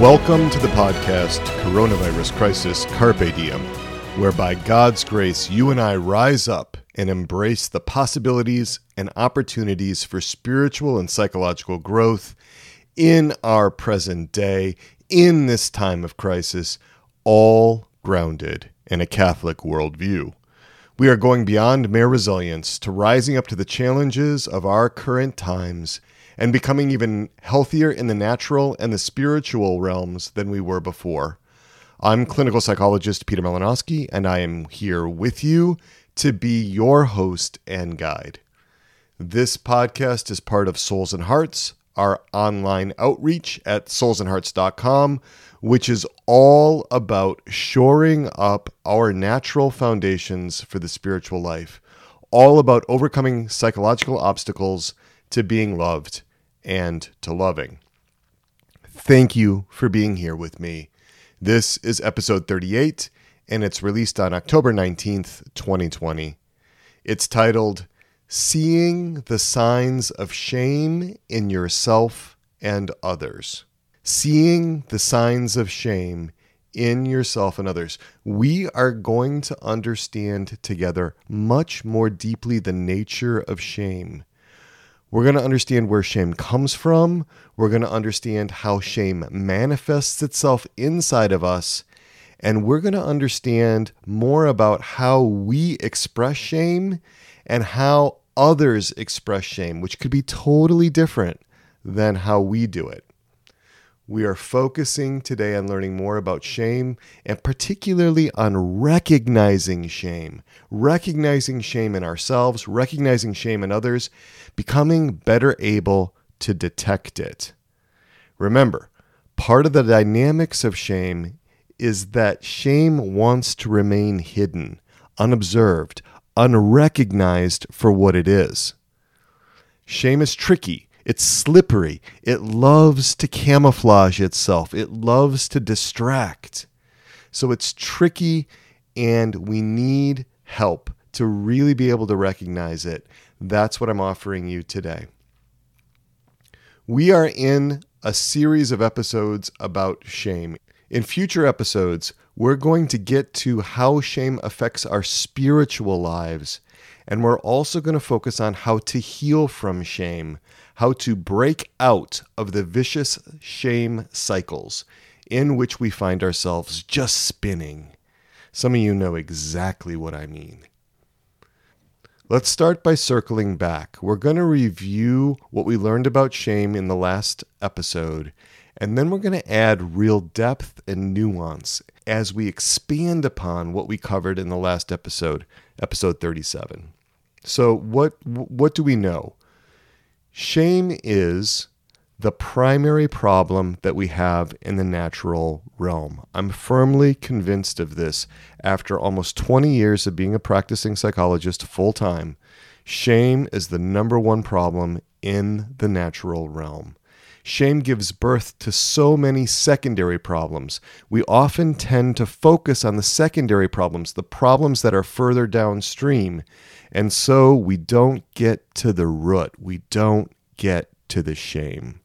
Welcome to the podcast Coronavirus Crisis Carpe Diem, where by God's grace you and I rise up and embrace the possibilities and opportunities for spiritual and psychological growth in our present day, in this time of crisis, all grounded in a Catholic worldview. We are going beyond mere resilience to rising up to the challenges of our current times and becoming even healthier in the natural and the spiritual realms than we were before. I'm clinical psychologist Peter Malinoski, and I am here with you to be your host and guide. This podcast is part of Souls and Hearts, our online outreach at soulsandhearts.com, which is all about shoring up our natural foundations for the spiritual life, all about overcoming psychological obstacles to being loved and to loving. Thank you for being here with me. This is episode 38, and it's released on October 19th, 2020. It's titled Seeing the Signs of Shame in Yourself and Others. Seeing the signs of shame in yourself and others. We are going to understand together much more deeply the nature of shame we're going to understand where shame comes from. We're going to understand how shame manifests itself inside of us. And we're going to understand more about how we express shame and how others express shame, which could be totally different than how we do it. We are focusing today on learning more about shame and particularly on recognizing shame, recognizing shame in ourselves, recognizing shame in others, becoming better able to detect it. Remember, part of the dynamics of shame is that shame wants to remain hidden, unobserved, unrecognized for what it is. Shame is tricky it's slippery. It loves to camouflage itself. It loves to distract. So it's tricky, and we need help to really be able to recognize it. That's what I'm offering you today. We are in a series of episodes about shame. In future episodes, we're going to get to how shame affects our spiritual lives, and we're also going to focus on how to heal from shame how to break out of the vicious shame cycles in which we find ourselves just spinning. Some of you know exactly what I mean. Let's start by circling back. We're going to review what we learned about shame in the last episode, and then we're going to add real depth and nuance as we expand upon what we covered in the last episode, episode 37. So, what what do we know? Shame is the primary problem that we have in the natural realm. I'm firmly convinced of this after almost 20 years of being a practicing psychologist full time. Shame is the number one problem in the natural realm. Shame gives birth to so many secondary problems. We often tend to focus on the secondary problems, the problems that are further downstream. And so we don't get to the root. We don't get to the shame.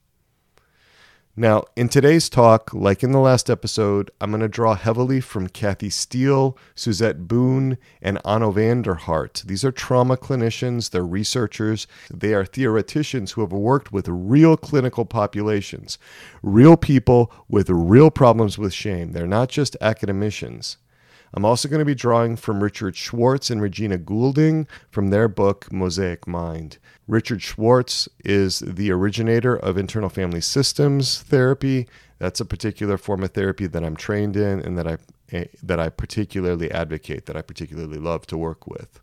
Now, in today's talk, like in the last episode, I'm going to draw heavily from Kathy Steele, Suzette Boon, and Onno van der Hart. These are trauma clinicians, they're researchers, they are theoreticians who have worked with real clinical populations, real people with real problems with shame. They're not just academicians. I'm also going to be drawing from Richard Schwartz and Regina Goulding from their book Mosaic Mind. Richard Schwartz is the originator of internal family systems therapy. That's a particular form of therapy that I'm trained in and that I eh, that I particularly advocate, that I particularly love to work with.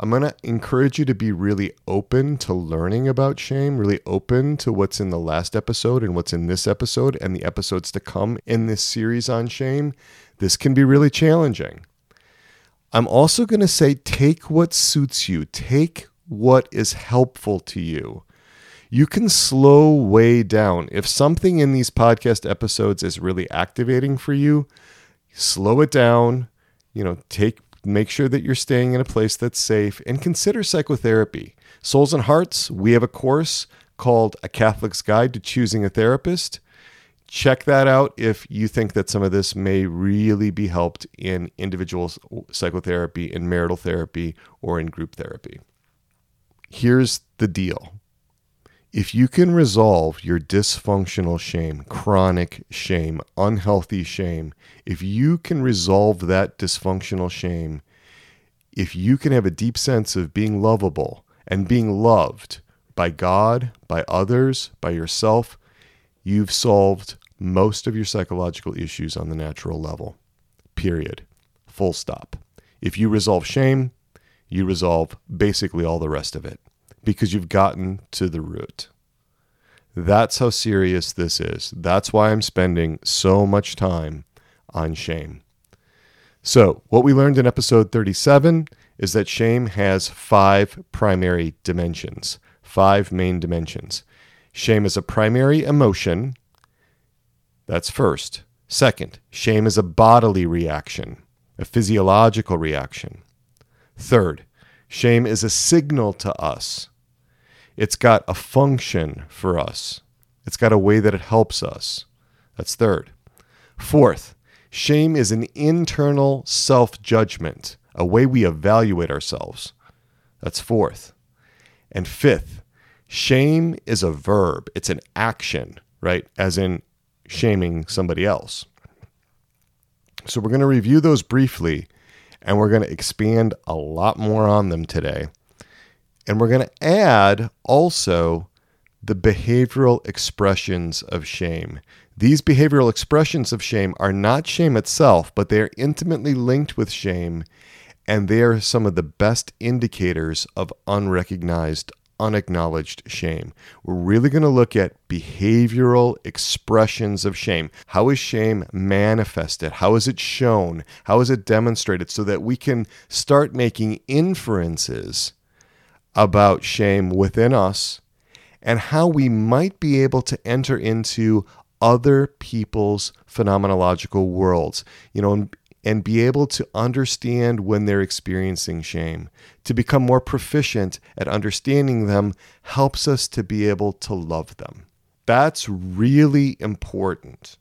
I'm going to encourage you to be really open to learning about shame, really open to what's in the last episode and what's in this episode and the episodes to come in this series on shame. This can be really challenging. I'm also going to say take what suits you, take what is helpful to you. You can slow way down. If something in these podcast episodes is really activating for you, slow it down. You know, take make sure that you're staying in a place that's safe, and consider psychotherapy. Souls and Hearts, we have a course called A Catholic's Guide to Choosing a Therapist. Check that out if you think that some of this may really be helped in individual psychotherapy, in marital therapy, or in group therapy. Here's the deal if you can resolve your dysfunctional shame, chronic shame, unhealthy shame, if you can resolve that dysfunctional shame, if you can have a deep sense of being lovable and being loved by God, by others, by yourself, you've solved most of your psychological issues on the natural level. Period. Full stop. If you resolve shame, you resolve basically all the rest of it because you've gotten to the root. That's how serious this is. That's why I'm spending so much time on shame. So, what we learned in episode 37 is that shame has five primary dimensions, five main dimensions. Shame is a primary emotion. That's first. Second, shame is a bodily reaction, a physiological reaction. Third, shame is a signal to us. It's got a function for us, it's got a way that it helps us. That's third. Fourth, shame is an internal self judgment, a way we evaluate ourselves. That's fourth. And fifth, shame is a verb, it's an action, right? As in shaming somebody else. So we're going to review those briefly and we're going to expand a lot more on them today. And we're going to add also the behavioral expressions of shame. These behavioral expressions of shame are not shame itself, but they are intimately linked with shame, and they are some of the best indicators of unrecognized unacknowledged shame. We're really going to look at behavioral expressions of shame. How is shame manifested? How is it shown? How is it demonstrated so that we can start making inferences about shame within us and how we might be able to enter into other people's phenomenological worlds. You know, and be able to understand when they're experiencing shame. To become more proficient at understanding them helps us to be able to love them. That's really important.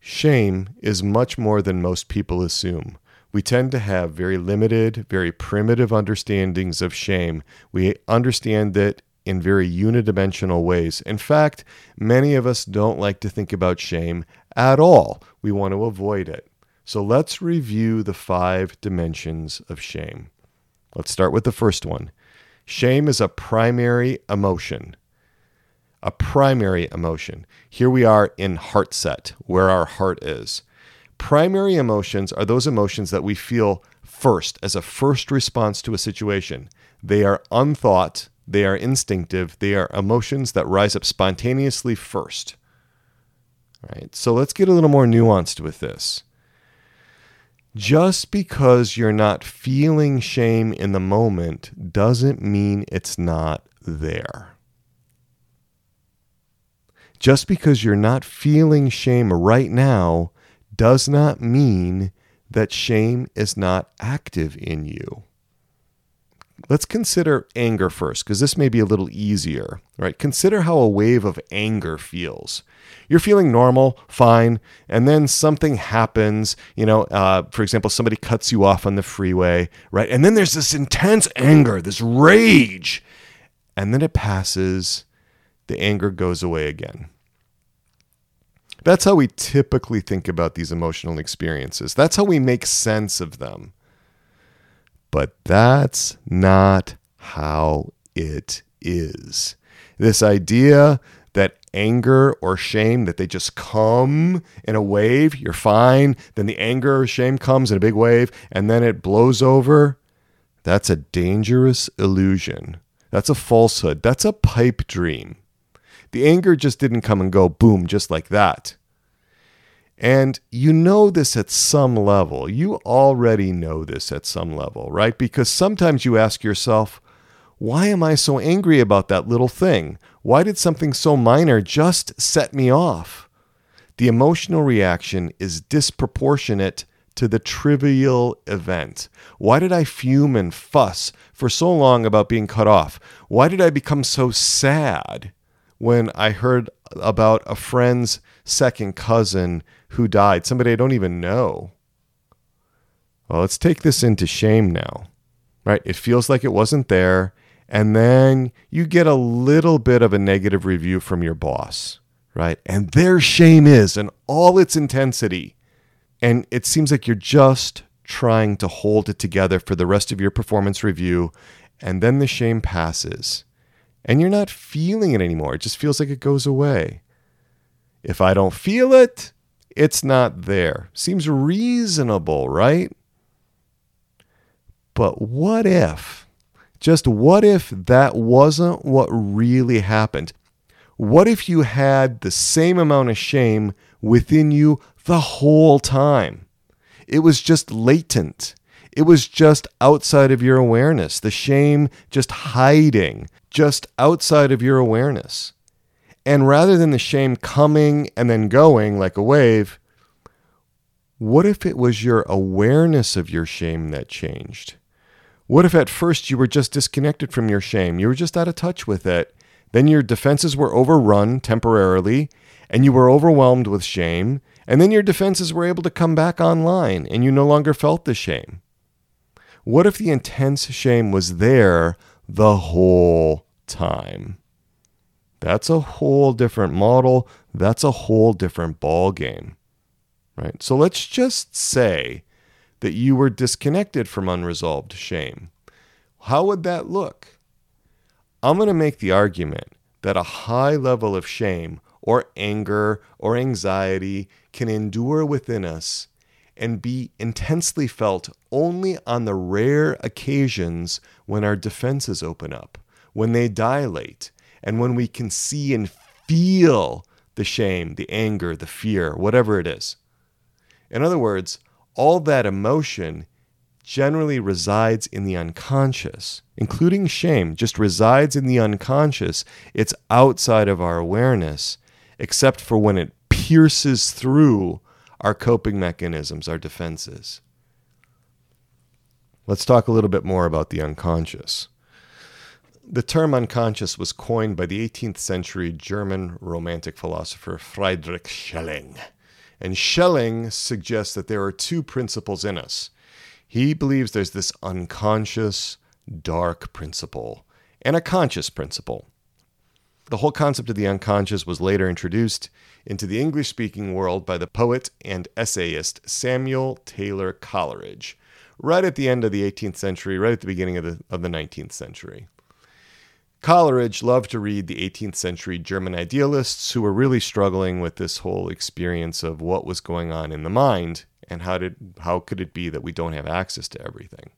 Shame is much more than most people assume. We tend to have very limited, very primitive understandings of shame. We understand it in very unidimensional ways. In fact, many of us don't like to think about shame at all. We want to avoid it. So let's review the five dimensions of shame. Let's start with the first one. Shame is a primary emotion. A primary emotion. Here we are in heart set, where our heart is. Primary emotions are those emotions that we feel first as a first response to a situation. They are unthought, they are instinctive. They are emotions that rise up spontaneously first. Right. So let's get a little more nuanced with this. Just because you're not feeling shame in the moment doesn't mean it's not there. Just because you're not feeling shame right now does not mean that shame is not active in you let's consider anger first, because this may be a little easier, right? Consider how a wave of anger feels. You're feeling normal, fine, and then something happens. You know, uh, for example, somebody cuts you off on the freeway, right? And then there's this intense anger, this rage, and then it passes. The anger goes away again. That's how we typically think about these emotional experiences. That's how we make sense of them. But that's not how it is. This idea that anger or shame that they just come in a wave, you're fine, then the anger or shame comes in a big wave and then it blows over. That's a dangerous illusion. That's a falsehood. That's a pipe dream. The anger just didn't come and go boom just like that. And you know this at some level. You already know this at some level, right? Because sometimes you ask yourself, why am I so angry about that little thing? Why did something so minor just set me off? The emotional reaction is disproportionate to the trivial event. Why did I fume and fuss for so long about being cut off? Why did I become so sad when I heard about a friend's second cousin who died, somebody I don't even know. Well, let's take this into shame now, right? It feels like it wasn't there. And then you get a little bit of a negative review from your boss, right? And there shame is in all its intensity. And it seems like you're just trying to hold it together for the rest of your performance review. And then the shame passes and you're not feeling it anymore. It just feels like it goes away. If I don't feel it, it's not there. Seems reasonable, right? But what if, just what if that wasn't what really happened? What if you had the same amount of shame within you the whole time? It was just latent. It was just outside of your awareness. The shame just hiding, just outside of your awareness. And rather than the shame coming and then going like a wave, what if it was your awareness of your shame that changed? What if at first you were just disconnected from your shame? You were just out of touch with it. Then your defenses were overrun temporarily, and you were overwhelmed with shame. And then your defenses were able to come back online, and you no longer felt the shame. What if the intense shame was there the whole time? That's a whole different model. That's a whole different ball game. Right? So let's just say that you were disconnected from unresolved shame. How would that look? I'm going to make the argument that a high level of shame or anger or anxiety can endure within us and be intensely felt only on the rare occasions when our defenses open up, when they dilate, and when we can see and feel the shame, the anger, the fear, whatever it is. In other words, all that emotion generally resides in the unconscious, including shame, just resides in the unconscious. It's outside of our awareness, except for when it pierces through our coping mechanisms, our defenses. Let's talk a little bit more about the unconscious. The term unconscious was coined by the 18th century German romantic philosopher Friedrich Schelling. And Schelling suggests that there are two principles in us. He believes there's this unconscious, dark principle and a conscious principle. The whole concept of the unconscious was later introduced into the English speaking world by the poet and essayist Samuel Taylor Coleridge, right at the end of the 18th century, right at the beginning of the, of the 19th century. Coleridge loved to read the 18th century German idealists who were really struggling with this whole experience of what was going on in the mind and how did how could it be that we don't have access to everything.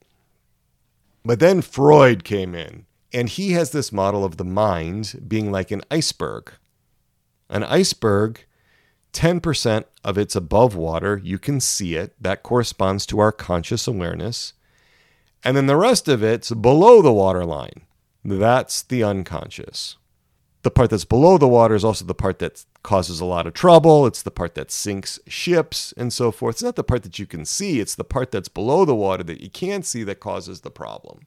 But then Freud came in and he has this model of the mind being like an iceberg. An iceberg 10% of it's above water, you can see it. That corresponds to our conscious awareness. And then the rest of it's below the waterline. That's the unconscious. The part that's below the water is also the part that causes a lot of trouble. It's the part that sinks ships and so forth. It's not the part that you can see, it's the part that's below the water that you can't see that causes the problem.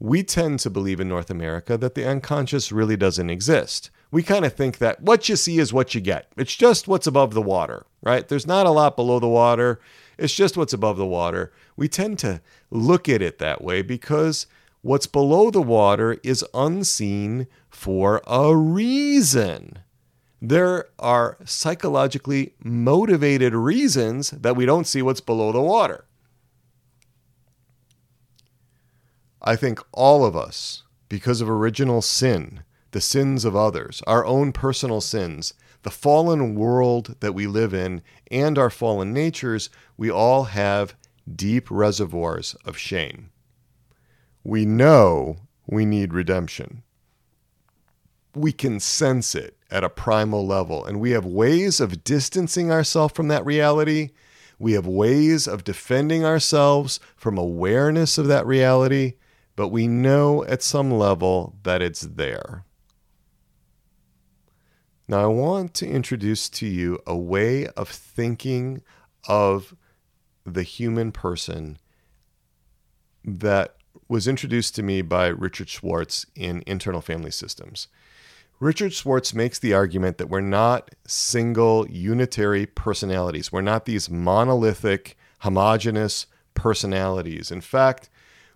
We tend to believe in North America that the unconscious really doesn't exist. We kind of think that what you see is what you get. It's just what's above the water, right? There's not a lot below the water. It's just what's above the water. We tend to look at it that way because What's below the water is unseen for a reason. There are psychologically motivated reasons that we don't see what's below the water. I think all of us, because of original sin, the sins of others, our own personal sins, the fallen world that we live in, and our fallen natures, we all have deep reservoirs of shame we know we need redemption. We can sense it at a primal level, and we have ways of distancing ourselves from that reality. We have ways of defending ourselves from awareness of that reality, but we know at some level that it's there. Now, I want to introduce to you a way of thinking of the human person that was introduced to me by Richard Schwartz in Internal Family Systems. Richard Schwartz makes the argument that we're not single unitary personalities. We're not these monolithic, homogenous personalities. In fact,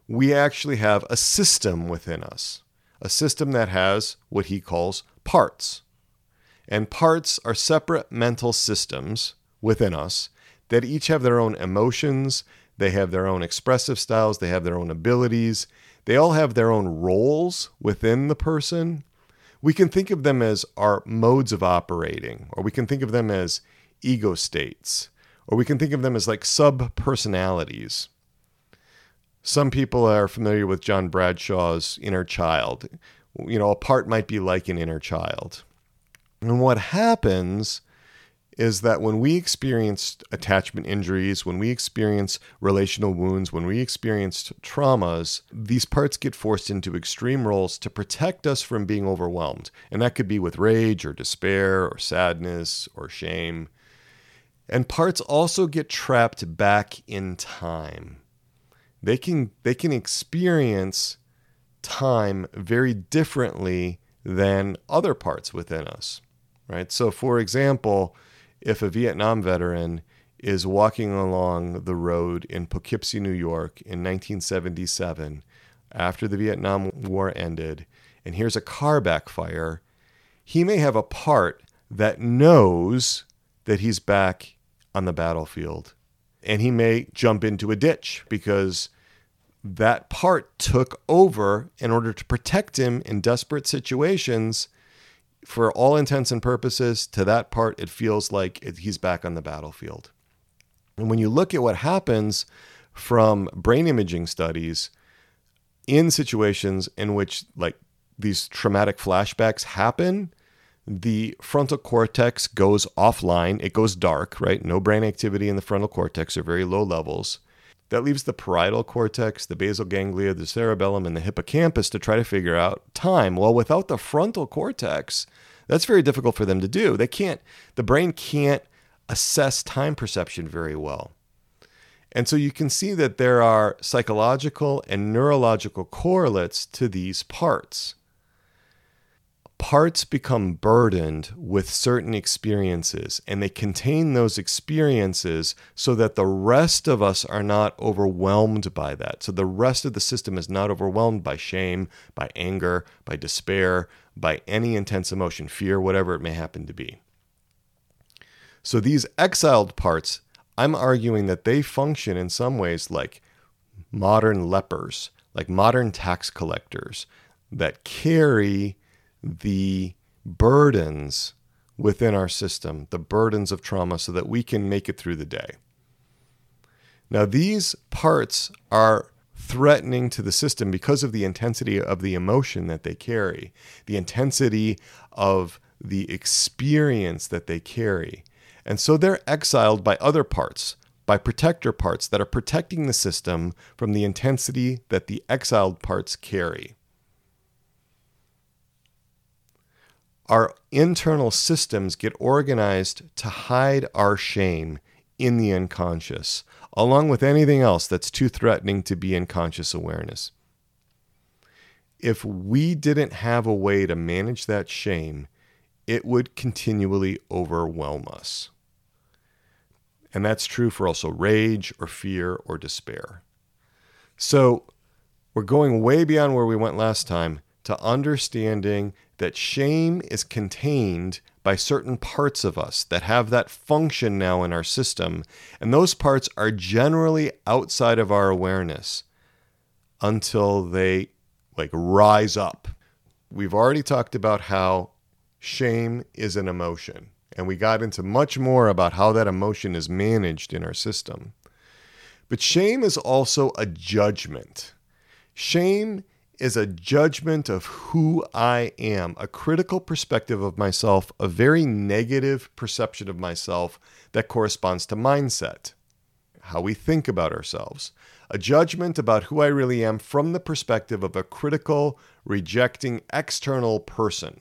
we actually have a system within us, a system that has what he calls parts. And parts are separate mental systems within us that each have their own emotions, they have their own expressive styles, they have their own abilities, they all have their own roles within the person. We can think of them as our modes of operating, or we can think of them as ego states, or we can think of them as like sub personalities. Some people are familiar with John Bradshaw's inner child. You know, a part might be like an inner child. And what happens is that when we experience attachment injuries, when we experience relational wounds, when we experience traumas, these parts get forced into extreme roles to protect us from being overwhelmed. And that could be with rage or despair or sadness or shame. And parts also get trapped back in time. They can they can experience time very differently than other parts within us. Right? So for example, if a Vietnam veteran is walking along the road in Poughkeepsie, New York in 1977 after the Vietnam War ended, and hears a car backfire, he may have a part that knows that he's back on the battlefield. And he may jump into a ditch because that part took over in order to protect him in desperate situations for all intents and purposes, to that part, it feels like it, he's back on the battlefield. And when you look at what happens from brain imaging studies in situations in which, like, these traumatic flashbacks happen, the frontal cortex goes offline. It goes dark, right? No brain activity in the frontal cortex or very low levels. That leaves the parietal cortex, the basal ganglia, the cerebellum, and the hippocampus to try to figure out time. Well, without the frontal cortex, that's very difficult for them to do. They can't, the brain can't assess time perception very well. And so you can see that there are psychological and neurological correlates to these parts parts become burdened with certain experiences and they contain those experiences so that the rest of us are not overwhelmed by that. So the rest of the system is not overwhelmed by shame, by anger, by despair, by any intense emotion, fear, whatever it may happen to be. So these exiled parts, I'm arguing that they function in some ways like modern lepers, like modern tax collectors that carry the burdens within our system, the burdens of trauma, so that we can make it through the day. Now, these parts are threatening to the system because of the intensity of the emotion that they carry, the intensity of the experience that they carry. And so they're exiled by other parts, by protector parts that are protecting the system from the intensity that the exiled parts carry. Our internal systems get organized to hide our shame in the unconscious, along with anything else that's too threatening to be in conscious awareness. If we didn't have a way to manage that shame, it would continually overwhelm us. And that's true for also rage or fear or despair. So we're going way beyond where we went last time to understanding that shame is contained by certain parts of us that have that function now in our system. And those parts are generally outside of our awareness until they like rise up. We've already talked about how shame is an emotion, and we got into much more about how that emotion is managed in our system. But shame is also a judgment. Shame is a judgment of who I am, a critical perspective of myself, a very negative perception of myself that corresponds to mindset, how we think about ourselves, a judgment about who I really am from the perspective of a critical, rejecting external person.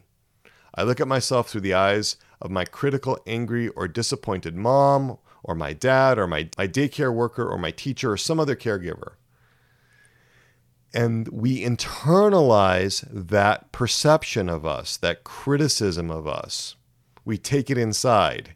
I look at myself through the eyes of my critical, angry, or disappointed mom, or my dad, or my, my daycare worker, or my teacher, or some other caregiver. And we internalize that perception of us, that criticism of us. We take it inside.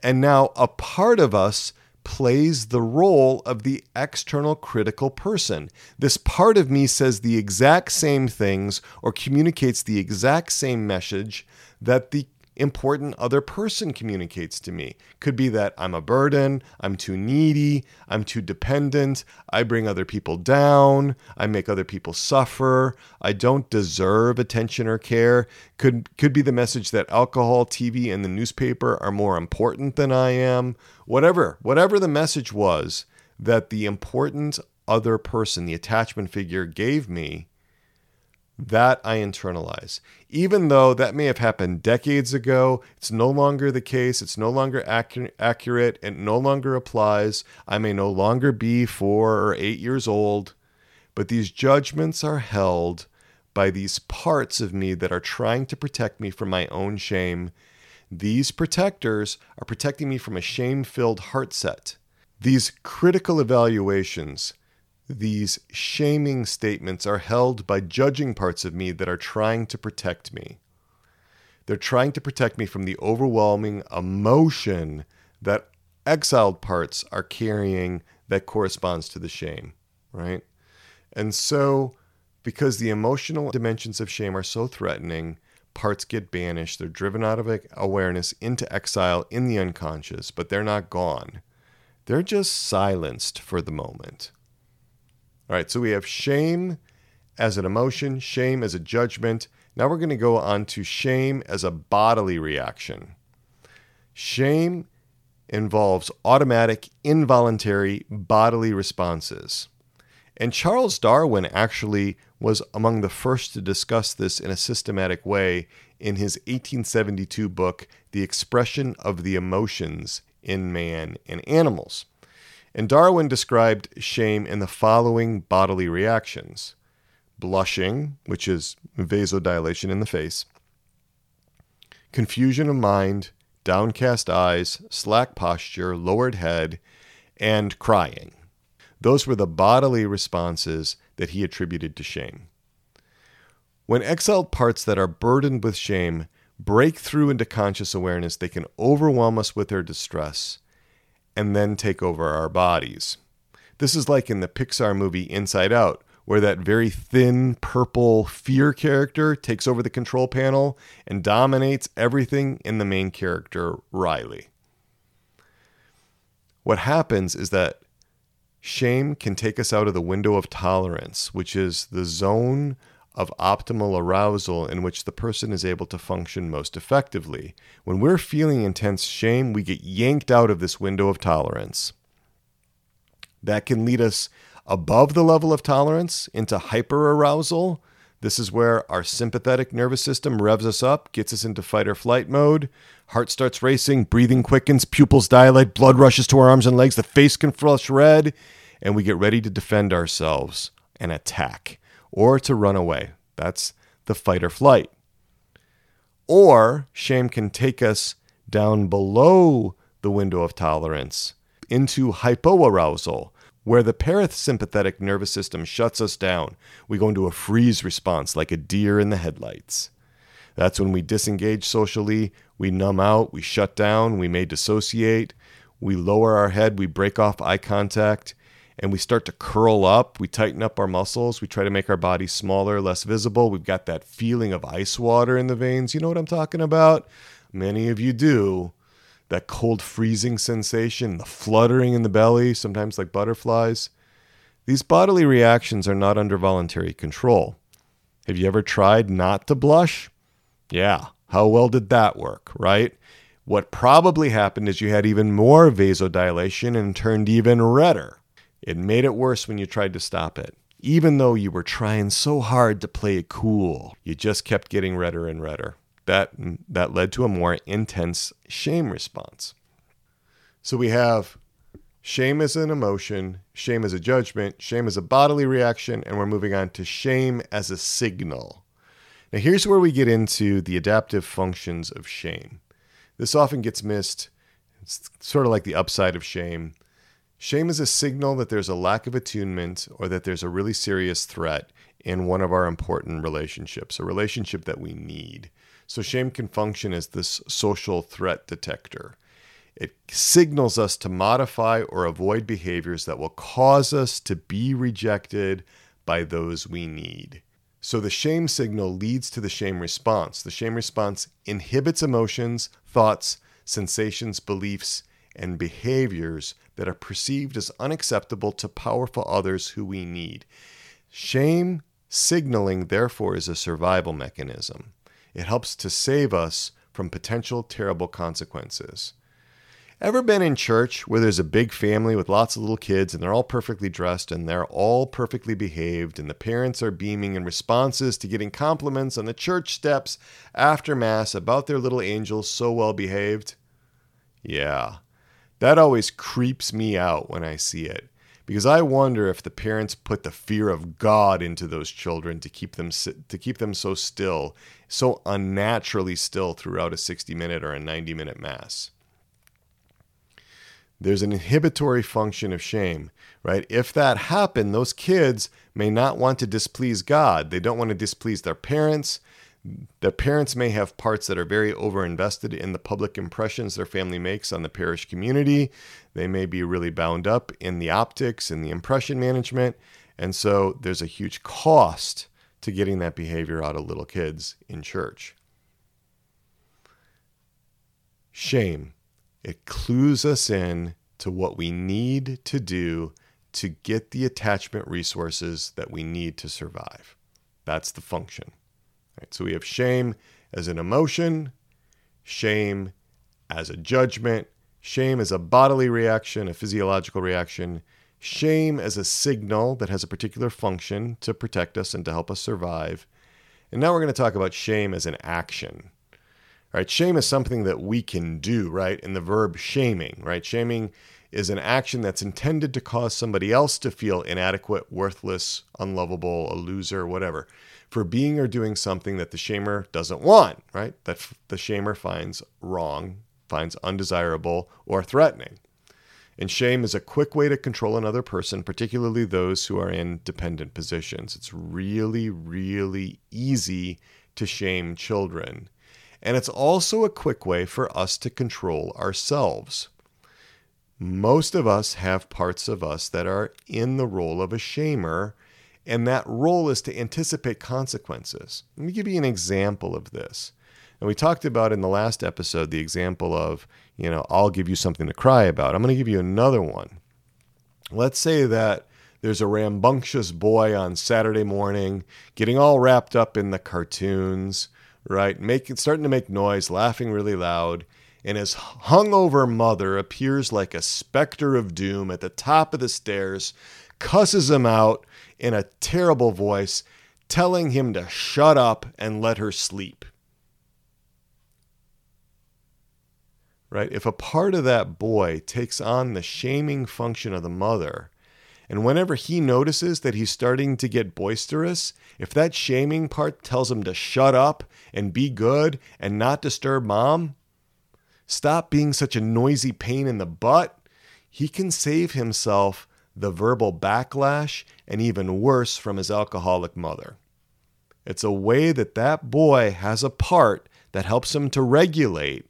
And now a part of us plays the role of the external critical person. This part of me says the exact same things or communicates the exact same message that the important other person communicates to me. Could be that I'm a burden, I'm too needy, I'm too dependent, I bring other people down, I make other people suffer, I don't deserve attention or care. Could could be the message that alcohol, TV and the newspaper are more important than I am. Whatever, whatever the message was that the important other person, the attachment figure gave me, that I internalize. Even though that may have happened decades ago, it's no longer the case, it's no longer accurate, accurate it no longer applies. I may no longer be four or eight years old, but these judgments are held by these parts of me that are trying to protect me from my own shame. These protectors are protecting me from a shame filled heart set. These critical evaluations these shaming statements are held by judging parts of me that are trying to protect me. They're trying to protect me from the overwhelming emotion that exiled parts are carrying that corresponds to the shame, right? And so, because the emotional dimensions of shame are so threatening, parts get banished. They're driven out of awareness into exile in the unconscious, but they're not gone. They're just silenced for the moment. All right, so we have shame as an emotion, shame as a judgment. Now we're going to go on to shame as a bodily reaction. Shame involves automatic, involuntary bodily responses. And Charles Darwin actually was among the first to discuss this in a systematic way in his 1872 book, The Expression of the Emotions in Man and Animals. And Darwin described shame in the following bodily reactions blushing, which is vasodilation in the face, confusion of mind, downcast eyes, slack posture, lowered head, and crying. Those were the bodily responses that he attributed to shame. When exiled parts that are burdened with shame break through into conscious awareness, they can overwhelm us with their distress and then take over our bodies. This is like in the Pixar movie Inside Out, where that very thin purple fear character takes over the control panel and dominates everything in the main character, Riley. What happens is that shame can take us out of the window of tolerance, which is the zone of optimal arousal in which the person is able to function most effectively. When we're feeling intense shame, we get yanked out of this window of tolerance. That can lead us above the level of tolerance into hyperarousal. This is where our sympathetic nervous system revs us up, gets us into fight or flight mode. Heart starts racing, breathing quickens, pupils dilate, blood rushes to our arms and legs, the face can flush red, and we get ready to defend ourselves and attack or to run away. That's the fight or flight. Or shame can take us down below the window of tolerance into hypoarousal, where the parasympathetic nervous system shuts us down. We go into a freeze response like a deer in the headlights. That's when we disengage socially, we numb out, we shut down, we may dissociate, we lower our head, we break off eye contact, and we start to curl up. We tighten up our muscles. We try to make our body smaller, less visible. We've got that feeling of ice water in the veins. You know what I'm talking about? Many of you do. That cold freezing sensation, the fluttering in the belly, sometimes like butterflies. These bodily reactions are not under voluntary control. Have you ever tried not to blush? Yeah. How well did that work, right? What probably happened is you had even more vasodilation and turned even redder. It made it worse when you tried to stop it. Even though you were trying so hard to play it cool, you just kept getting redder and redder. That, that led to a more intense shame response. So we have shame as an emotion, shame as a judgment, shame as a bodily reaction, and we're moving on to shame as a signal. Now, here's where we get into the adaptive functions of shame. This often gets missed. It's sort of like the upside of shame Shame is a signal that there's a lack of attunement or that there's a really serious threat in one of our important relationships, a relationship that we need. So, shame can function as this social threat detector. It signals us to modify or avoid behaviors that will cause us to be rejected by those we need. So the shame signal leads to the shame response. The shame response inhibits emotions, thoughts, sensations, beliefs, and behaviors that are perceived as unacceptable to powerful others who we need. Shame signaling, therefore, is a survival mechanism. It helps to save us from potential terrible consequences. Ever been in church where there's a big family with lots of little kids and they're all perfectly dressed and they're all perfectly behaved and the parents are beaming in responses to getting compliments on the church steps after Mass about their little angels so well behaved? Yeah, that always creeps me out when I see it because I wonder if the parents put the fear of God into those children to keep them to keep them so still, so unnaturally still throughout a 60 minute or a 90 minute mass there's an inhibitory function of shame, right? If that happened, those kids may not want to displease God. They don't want to displease their parents. Their parents may have parts that are very overinvested in the public impressions their family makes on the parish community. They may be really bound up in the optics and the impression management. And so there's a huge cost to getting that behavior out of little kids in church. Shame it clues us in to what we need to do to get the attachment resources that we need to survive. That's the function. Right? So we have shame as an emotion, shame as a judgment, shame as a bodily reaction, a physiological reaction, shame as a signal that has a particular function to protect us and to help us survive. And now we're going to talk about shame as an action. Right? Shame is something that we can do, right? In the verb shaming, right? Shaming is an action that's intended to cause somebody else to feel inadequate, worthless, unlovable, a loser, whatever, for being or doing something that the shamer doesn't want, right? That the shamer finds wrong, finds undesirable, or threatening. And shame is a quick way to control another person, particularly those who are in dependent positions. It's really, really easy to shame children and it's also a quick way for us to control ourselves. Most of us have parts of us that are in the role of a shamer, and that role is to anticipate consequences. Let me give you an example of this. And we talked about in the last episode the example of, you know, I'll give you something to cry about. I'm going to give you another one. Let's say that there's a rambunctious boy on Saturday morning getting all wrapped up in the cartoons right? Making starting to make noise, laughing really loud, and his hungover mother appears like a specter of doom at the top of the stairs, cusses him out in a terrible voice, telling him to shut up and let her sleep. Right? If a part of that boy takes on the shaming function of the mother, and whenever he notices that he's starting to get boisterous, if that shaming part tells him to shut up and be good and not disturb mom, stop being such a noisy pain in the butt, he can save himself the verbal backlash and even worse from his alcoholic mother. It's a way that that boy has a part that helps him to regulate,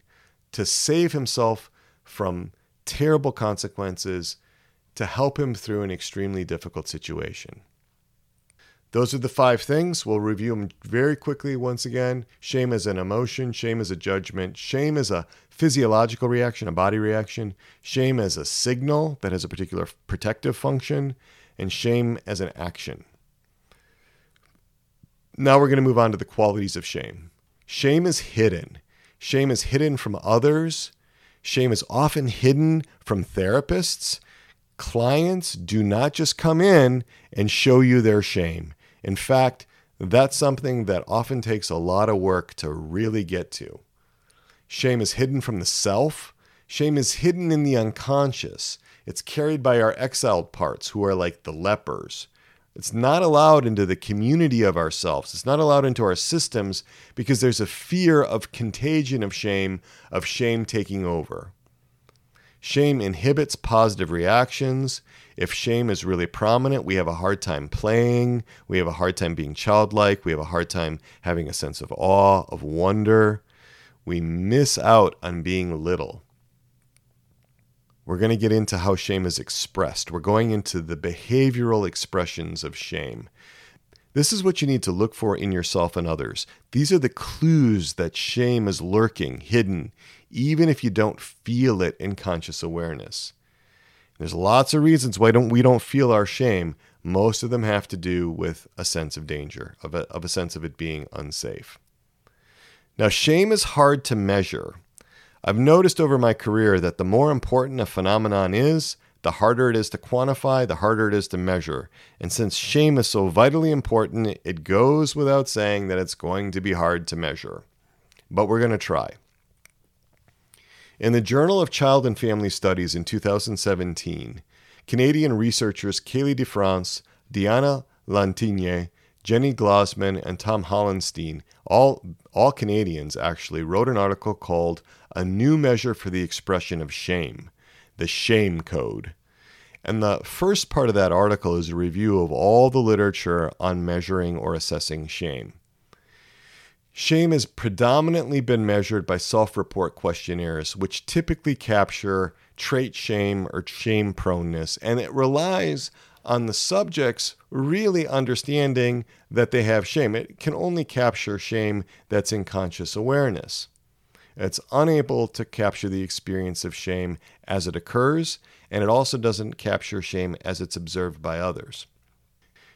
to save himself from terrible consequences to help him through an extremely difficult situation. Those are the five things. We'll review them very quickly once again. Shame is an emotion, shame is a judgment, shame is a physiological reaction, a body reaction, shame as a signal that has a particular protective function, and shame as an action. Now we're going to move on to the qualities of shame. Shame is hidden. Shame is hidden from others. Shame is often hidden from therapists clients do not just come in and show you their shame. In fact, that's something that often takes a lot of work to really get to. Shame is hidden from the self. Shame is hidden in the unconscious. It's carried by our exiled parts who are like the lepers. It's not allowed into the community of ourselves. It's not allowed into our systems because there's a fear of contagion of shame, of shame taking over. Shame inhibits positive reactions. If shame is really prominent, we have a hard time playing. We have a hard time being childlike. We have a hard time having a sense of awe, of wonder. We miss out on being little. We're going to get into how shame is expressed. We're going into the behavioral expressions of shame. This is what you need to look for in yourself and others. These are the clues that shame is lurking, hidden, even if you don't feel it in conscious awareness. There's lots of reasons why don't we don't feel our shame. Most of them have to do with a sense of danger, of a, of a sense of it being unsafe. Now, shame is hard to measure. I've noticed over my career that the more important a phenomenon is, the harder it is to quantify, the harder it is to measure. And since shame is so vitally important, it goes without saying that it's going to be hard to measure. But we're going to try. In the Journal of Child and Family Studies in 2017, Canadian researchers Kaylee DeFrance, Diana Lanteigne, Jenny Glassman, and Tom Hollenstein, all, all Canadians actually, wrote an article called A New Measure for the Expression of Shame, the Shame Code. And the first part of that article is a review of all the literature on measuring or assessing shame. Shame has predominantly been measured by self report questionnaires, which typically capture trait shame or shame proneness, and it relies on the subjects really understanding that they have shame. It can only capture shame that's in conscious awareness. It's unable to capture the experience of shame as it occurs, and it also doesn't capture shame as it's observed by others.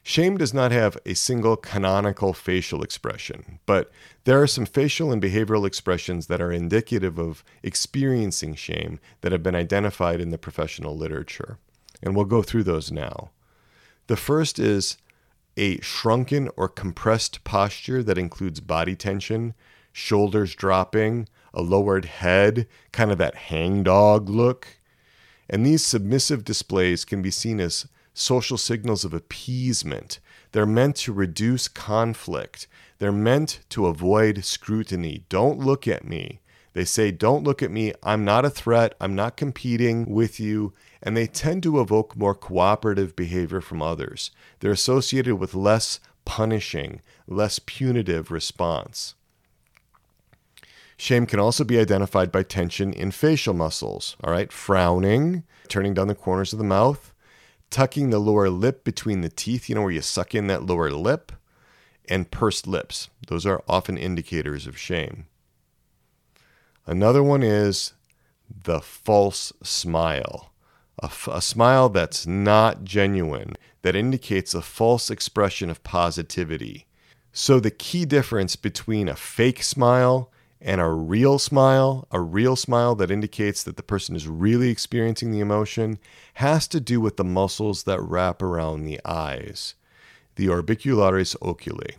Shame does not have a single canonical facial expression, but there are some facial and behavioral expressions that are indicative of experiencing shame that have been identified in the professional literature. And we'll go through those now. The first is a shrunken or compressed posture that includes body tension, shoulders dropping, a lowered head, kind of that hangdog look. And these submissive displays can be seen as social signals of appeasement. They're meant to reduce conflict. They're meant to avoid scrutiny. Don't look at me. They say, Don't look at me. I'm not a threat. I'm not competing with you. And they tend to evoke more cooperative behavior from others. They're associated with less punishing, less punitive response. Shame can also be identified by tension in facial muscles. All right, frowning, turning down the corners of the mouth, tucking the lower lip between the teeth, you know, where you suck in that lower lip, and pursed lips. Those are often indicators of shame. Another one is the false smile, a, f- a smile that's not genuine, that indicates a false expression of positivity. So, the key difference between a fake smile and a real smile, a real smile that indicates that the person is really experiencing the emotion, has to do with the muscles that wrap around the eyes, the orbicularis oculi.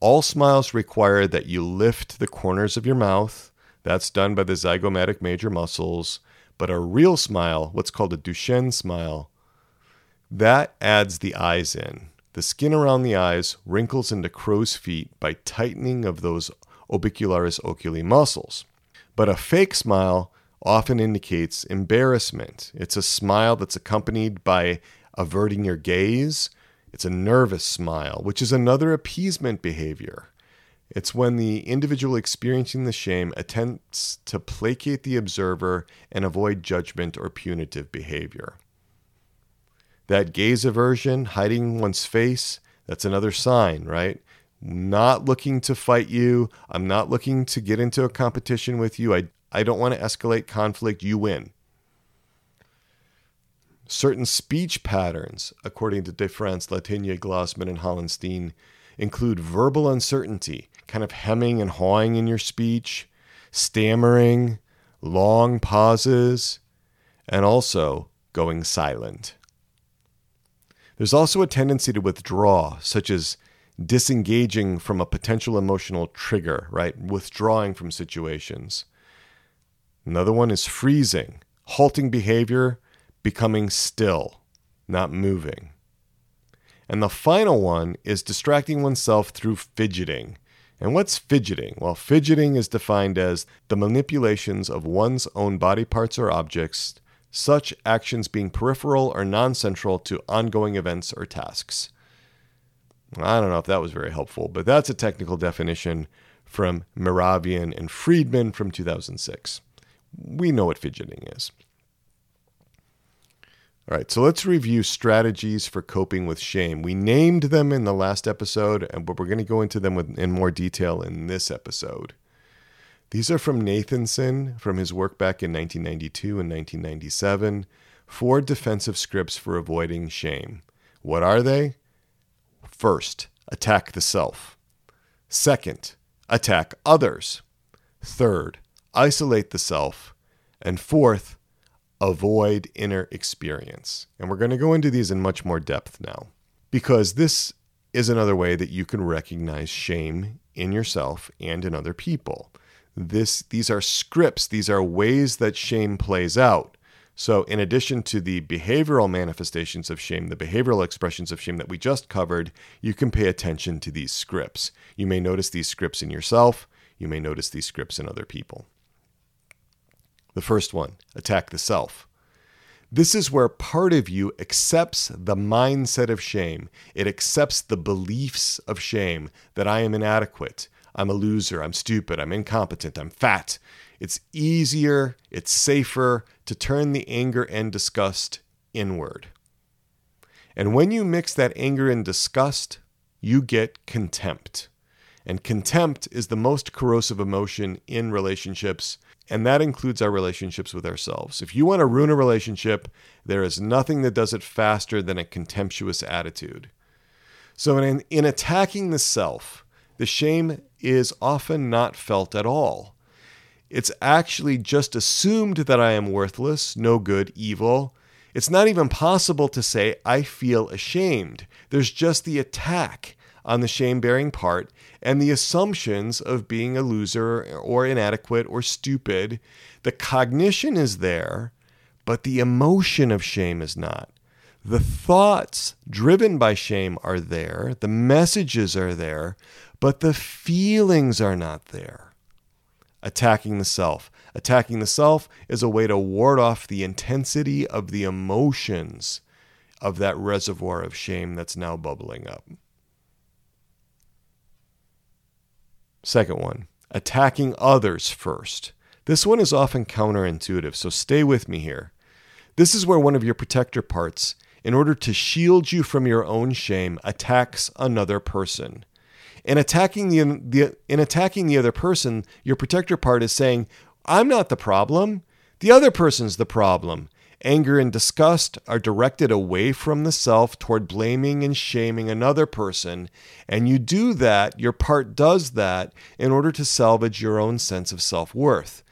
All smiles require that you lift the corners of your mouth. That's done by the zygomatic major muscles. But a real smile, what's called a Duchenne smile, that adds the eyes in. The skin around the eyes wrinkles into crow's feet by tightening of those orbicularis oculi muscles. But a fake smile often indicates embarrassment. It's a smile that's accompanied by averting your gaze. It's a nervous smile, which is another appeasement behavior. It's when the individual experiencing the shame attempts to placate the observer and avoid judgment or punitive behavior. That gaze aversion, hiding one's face, that's another sign, right? not looking to fight you. I'm not looking to get into a competition with you. I, I don't want to escalate conflict. You win. Certain speech patterns, according to DeFrance, Lanteigne, Glassman, and Hollenstein, include verbal uncertainty, kind of hemming and hawing in your speech, stammering, long pauses, and also going silent. There's also a tendency to withdraw, such as disengaging from a potential emotional trigger, right? Withdrawing from situations. Another one is freezing, halting behavior, becoming still, not moving. And the final one is distracting oneself through fidgeting, And what's fidgeting? Well, fidgeting is defined as the manipulations of one's own body parts or objects, such actions being peripheral or non central to ongoing events or tasks. I don't know if that was very helpful, but that's a technical definition from Mehrabian and Friedman from 2006. We know what fidgeting is. All right, so let's review strategies for coping with shame. We named them in the last episode, and but we're going to go into them in more detail in this episode. These are from Nathanson from his work back in 1992 and 1997. Four defensive scripts for avoiding shame. What are they? First, attack the self. Second, attack others. Third, isolate the self. And fourth, avoid inner experience. And we're going to go into these in much more depth now because this is another way that you can recognize shame in yourself and in other people. This these are scripts, these are ways that shame plays out. So, in addition to the behavioral manifestations of shame, the behavioral expressions of shame that we just covered, you can pay attention to these scripts. You may notice these scripts in yourself, you may notice these scripts in other people. The first one attack the self. This is where part of you accepts the mindset of shame. It accepts the beliefs of shame that I am inadequate, I'm a loser, I'm stupid, I'm incompetent, I'm fat. It's easier, it's safer to turn the anger and disgust inward. And when you mix that anger and disgust, you get contempt. And contempt is the most corrosive emotion in relationships and that includes our relationships with ourselves. If you want to ruin a relationship, there is nothing that does it faster than a contemptuous attitude. So, in, in attacking the self, the shame is often not felt at all. It's actually just assumed that I am worthless, no good, evil. It's not even possible to say, I feel ashamed. There's just the attack on the shame bearing part and the assumptions of being a loser or inadequate or stupid. The cognition is there, but the emotion of shame is not. The thoughts driven by shame are there, the messages are there, but the feelings are not there. Attacking the self. Attacking the self is a way to ward off the intensity of the emotions of that reservoir of shame that's now bubbling up. Second one, attacking others first. This one is often counterintuitive, so stay with me here. This is where one of your protector parts, in order to shield you from your own shame, attacks another person. In attacking the, the, in attacking the other person, your protector part is saying, I'm not the problem. The other person's the problem. Anger and disgust are directed away from the self toward blaming and shaming another person. And you do that, your part does that in order to salvage your own sense of self worth.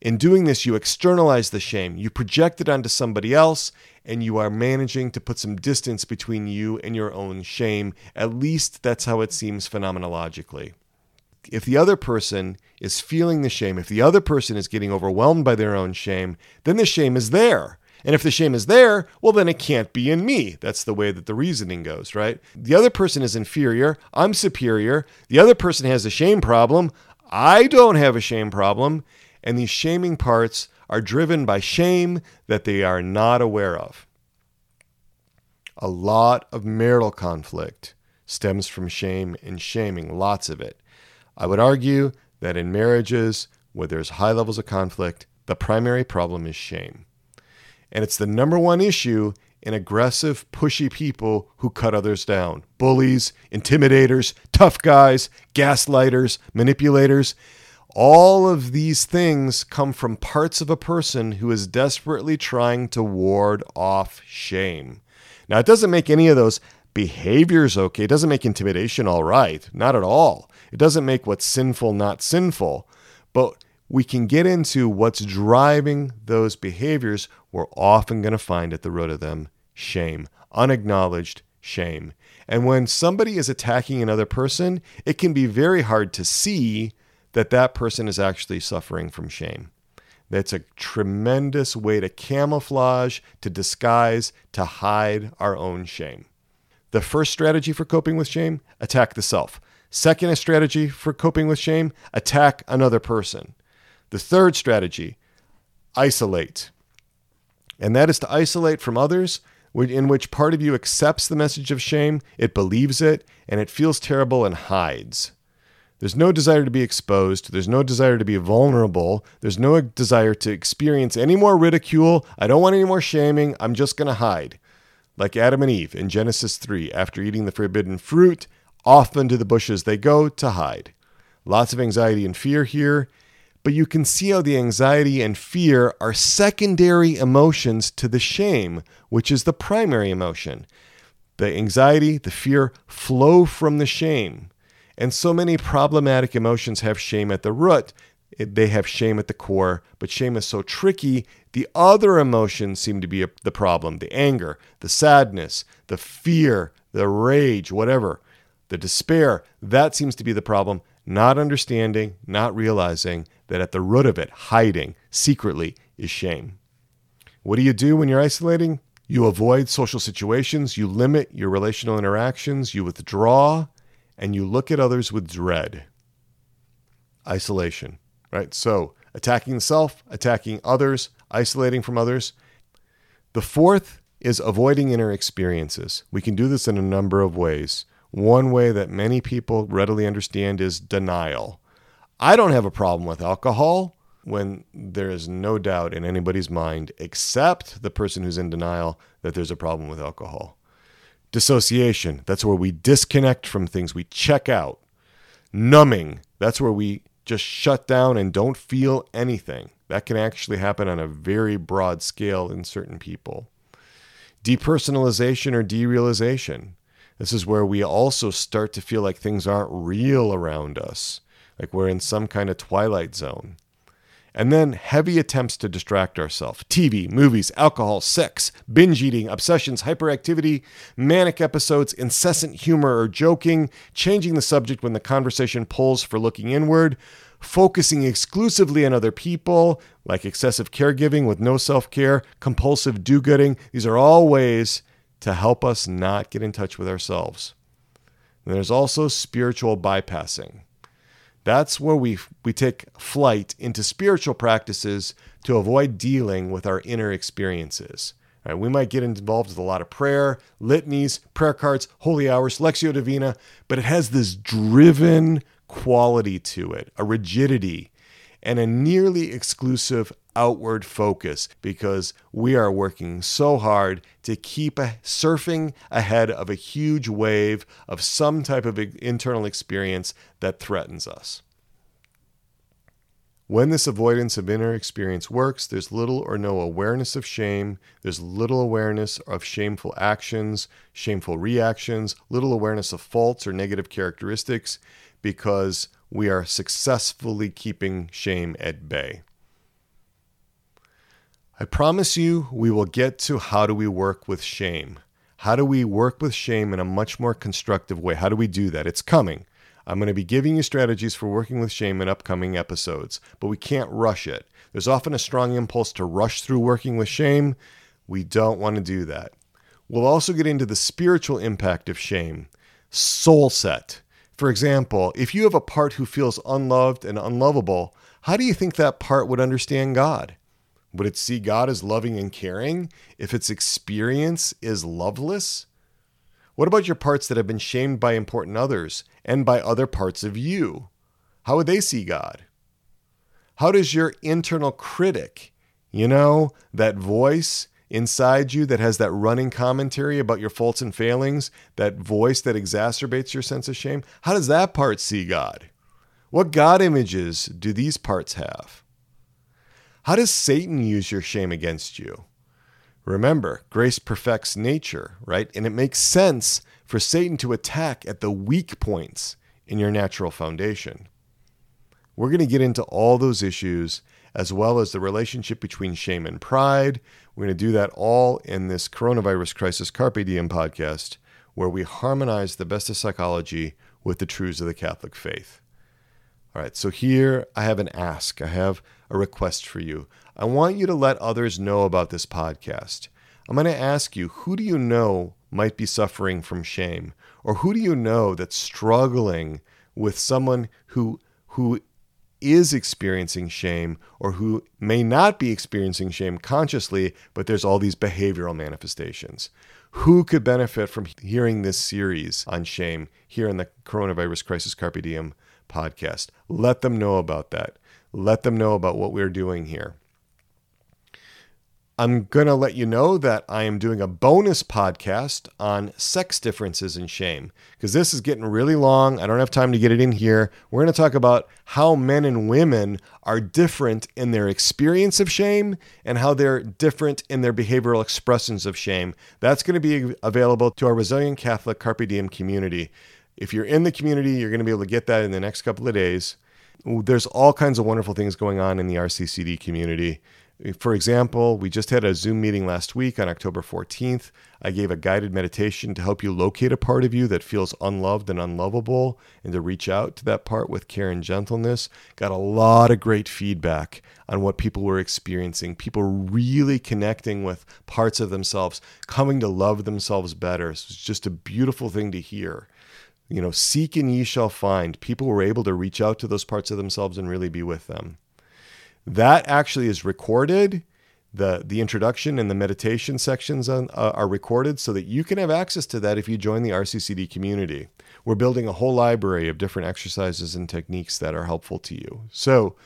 In doing this, you externalize the shame, you project it onto somebody else, and you are managing to put some distance between you and your own shame. At least that's how it seems phenomenologically. If the other person is feeling the shame, if the other person is getting overwhelmed by their own shame, then the shame is there. And if the shame is there, well, then it can't be in me. That's the way that the reasoning goes, right? The other person is inferior. I'm superior. The other person has a shame problem. I don't have a shame problem. And these shaming parts are driven by shame that they are not aware of. A lot of marital conflict stems from shame and shaming, lots of it. I would argue that in marriages where there's high levels of conflict, the primary problem is shame. And it's the number one issue in aggressive, pushy people who cut others down bullies, intimidators, tough guys, gaslighters, manipulators. All of these things come from parts of a person who is desperately trying to ward off shame. Now, it doesn't make any of those behaviors okay. It doesn't make intimidation all right. Not at all. It doesn't make what's sinful not sinful. But we can get into what's driving those behaviors, we're often going to find at the root of them shame, unacknowledged shame. And when somebody is attacking another person, it can be very hard to see that that person is actually suffering from shame. That's a tremendous way to camouflage, to disguise, to hide our own shame. The first strategy for coping with shame attack the self. Second strategy for coping with shame attack another person. The third strategy isolate. And that is to isolate from others, in which part of you accepts the message of shame, it believes it, and it feels terrible and hides. There's no desire to be exposed. There's no desire to be vulnerable. There's no desire to experience any more ridicule. I don't want any more shaming. I'm just going to hide. Like Adam and Eve in Genesis 3, after eating the forbidden fruit, off into the bushes they go to hide. Lots of anxiety and fear here, but you can see how the anxiety and fear are secondary emotions to the shame, which is the primary emotion. The anxiety, the fear flow from the shame. And so many problematic emotions have shame at the root. They have shame at the core, but shame is so tricky. The other emotions seem to be the problem the anger, the sadness, the fear, the rage, whatever, the despair. That seems to be the problem. Not understanding, not realizing that at the root of it, hiding secretly, is shame. What do you do when you're isolating? You avoid social situations, you limit your relational interactions, you withdraw, and you look at others with dread. Isolation, right? So, attacking the self, attacking others, isolating from others. The fourth is avoiding inner experiences. We can do this in a number of ways. One way that many people readily understand is denial. I don't have a problem with alcohol when there is no doubt in anybody's mind, except the person who's in denial, that there's a problem with alcohol. Dissociation, that's where we disconnect from things, we check out. Numbing, that's where we just shut down and don't feel anything. That can actually happen on a very broad scale in certain people. Depersonalization or derealization. This is where we also start to feel like things aren't real around us, like we're in some kind of twilight zone. And then heavy attempts to distract ourselves TV, movies, alcohol, sex, binge eating, obsessions, hyperactivity, manic episodes, incessant humor or joking, changing the subject when the conversation pulls for looking inward, focusing exclusively on other people, like excessive caregiving with no self care, compulsive do gooding. These are all ways to help us not get in touch with ourselves. And there's also spiritual bypassing. That's where we, we take flight into spiritual practices to avoid dealing with our inner experiences. Right, we might get involved with a lot of prayer, litanies, prayer cards, holy hours, Lectio Divina, but it has this driven quality to it, a rigidity, and a nearly exclusive outward focus because we are working so hard to keep surfing ahead of a huge wave of some type of internal experience that threatens us. When this avoidance of inner experience works, there's little or no awareness of shame. There's little awareness of shameful actions, shameful reactions, little awareness of faults or negative characteristics because we are successfully keeping shame at bay. I promise you, we will get to how do we work with shame. How do we work with shame in a much more constructive way? How do we do that? It's coming. I'm going to be giving you strategies for working with shame in upcoming episodes, but we can't rush it. There's often a strong impulse to rush through working with shame. We don't want to do that. We'll also get into the spiritual impact of shame. Soul set. For example, if you have a part who feels unloved and unlovable, how do you think that part would understand God? Would it see God as loving and caring if its experience is loveless? What about your parts that have been shamed by important others and by other parts of you? How would they see God? How does your internal critic, you know, that voice inside you that has that running commentary about your faults and failings, that voice that exacerbates your sense of shame, how does that part see God? What God images do these parts have? How does Satan use your shame against you? Remember, grace perfects nature, right? And it makes sense for Satan to attack at the weak points in your natural foundation. We're going to get into all those issues as well as the relationship between shame and pride. We're going to do that all in this coronavirus crisis Carpe Diem podcast, where we harmonize the best of psychology with the truths of the Catholic faith. All right, so here I have an ask. I have a request for you. I want you to let others know about this podcast. I'm going to ask you who do you know might be suffering from shame? Or who do you know that's struggling with someone who who is experiencing shame or who may not be experiencing shame consciously, but there's all these behavioral manifestations. Who could benefit from hearing this series on shame here in the Coronavirus Crisis Carpe Diem podcast? Let them know about that. Let them know about what we're doing here. I'm going to let you know that I am doing a bonus podcast on sex differences and shame because this is getting really long. I don't have time to get it in here. We're going to talk about how men and women are different in their experience of shame and how they're different in their behavioral expressions of shame. That's going to be available to our Resilient Catholic Carpe Diem community. If you're in the community, you're going to be able to get that in the next couple of days. There's all kinds of wonderful things going on in the RCCD community. For example, we just had a Zoom meeting last week on October 14th. I gave a guided meditation to help you locate a part of you that feels unloved and unlovable and to reach out to that part with care and gentleness. Got a lot of great feedback on what people were experiencing. People really connecting with parts of themselves, coming to love themselves better. It's just a beautiful thing to hear. You know, seek and ye shall find. People were able to reach out to those parts of themselves and really be with them. That actually is recorded. The, the introduction and the meditation sections on, uh, are recorded so that you can have access to that if you join the RCCD community. We're building a whole library of different exercises and techniques that are helpful to you. So,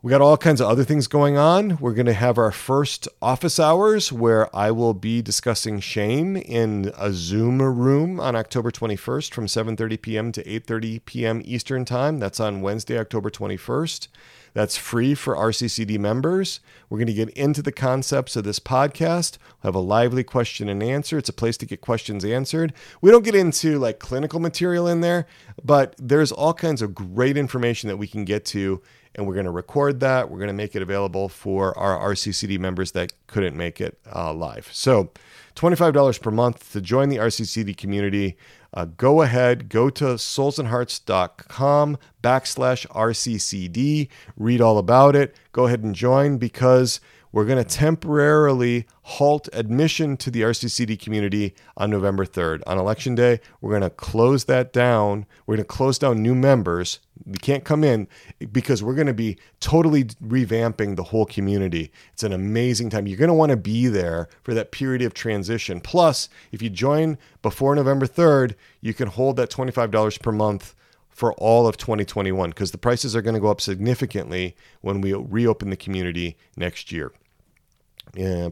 we got all kinds of other things going on. We're going to have our first office hours where I will be discussing shame in a Zoom room on October 21st from 7:30 p.m. to 8:30 p.m. Eastern Time. That's on Wednesday, October 21st. That's free for RCCD members. We're going to get into the concepts of this podcast. We'll have a lively question and answer. It's a place to get questions answered. We don't get into like clinical material in there, but there's all kinds of great information that we can get to and we're going to record that. We're going to make it available for our RCCD members that couldn't make it uh, live. So, $25 per month to join the RCCD community. Uh, go ahead, go to soulsandhearts.com backslash RCCD, read all about it. Go ahead and join because we're going to temporarily halt admission to the RCCD community on November 3rd. On election day, we're going to close that down. We're going to close down new members. We can't come in because we're going to be totally revamping the whole community. It's an amazing time. You're going to want to be there for that period of transition. Plus, if you join before November 3rd, you can hold that $25 per month for all of 2021 because the prices are going to go up significantly when we reopen the community next year,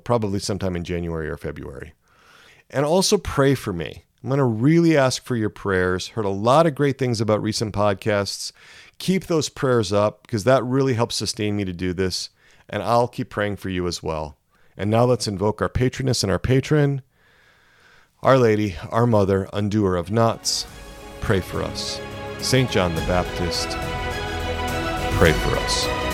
probably sometime in January or February. And also pray for me. I'm going to really ask for your prayers. Heard a lot of great things about recent podcasts. Keep those prayers up because that really helps sustain me to do this. And I'll keep praying for you as well. And now let's invoke our patroness and our patron, Our Lady, our Mother, undoer of knots. Pray for us. St. John the Baptist, pray for us.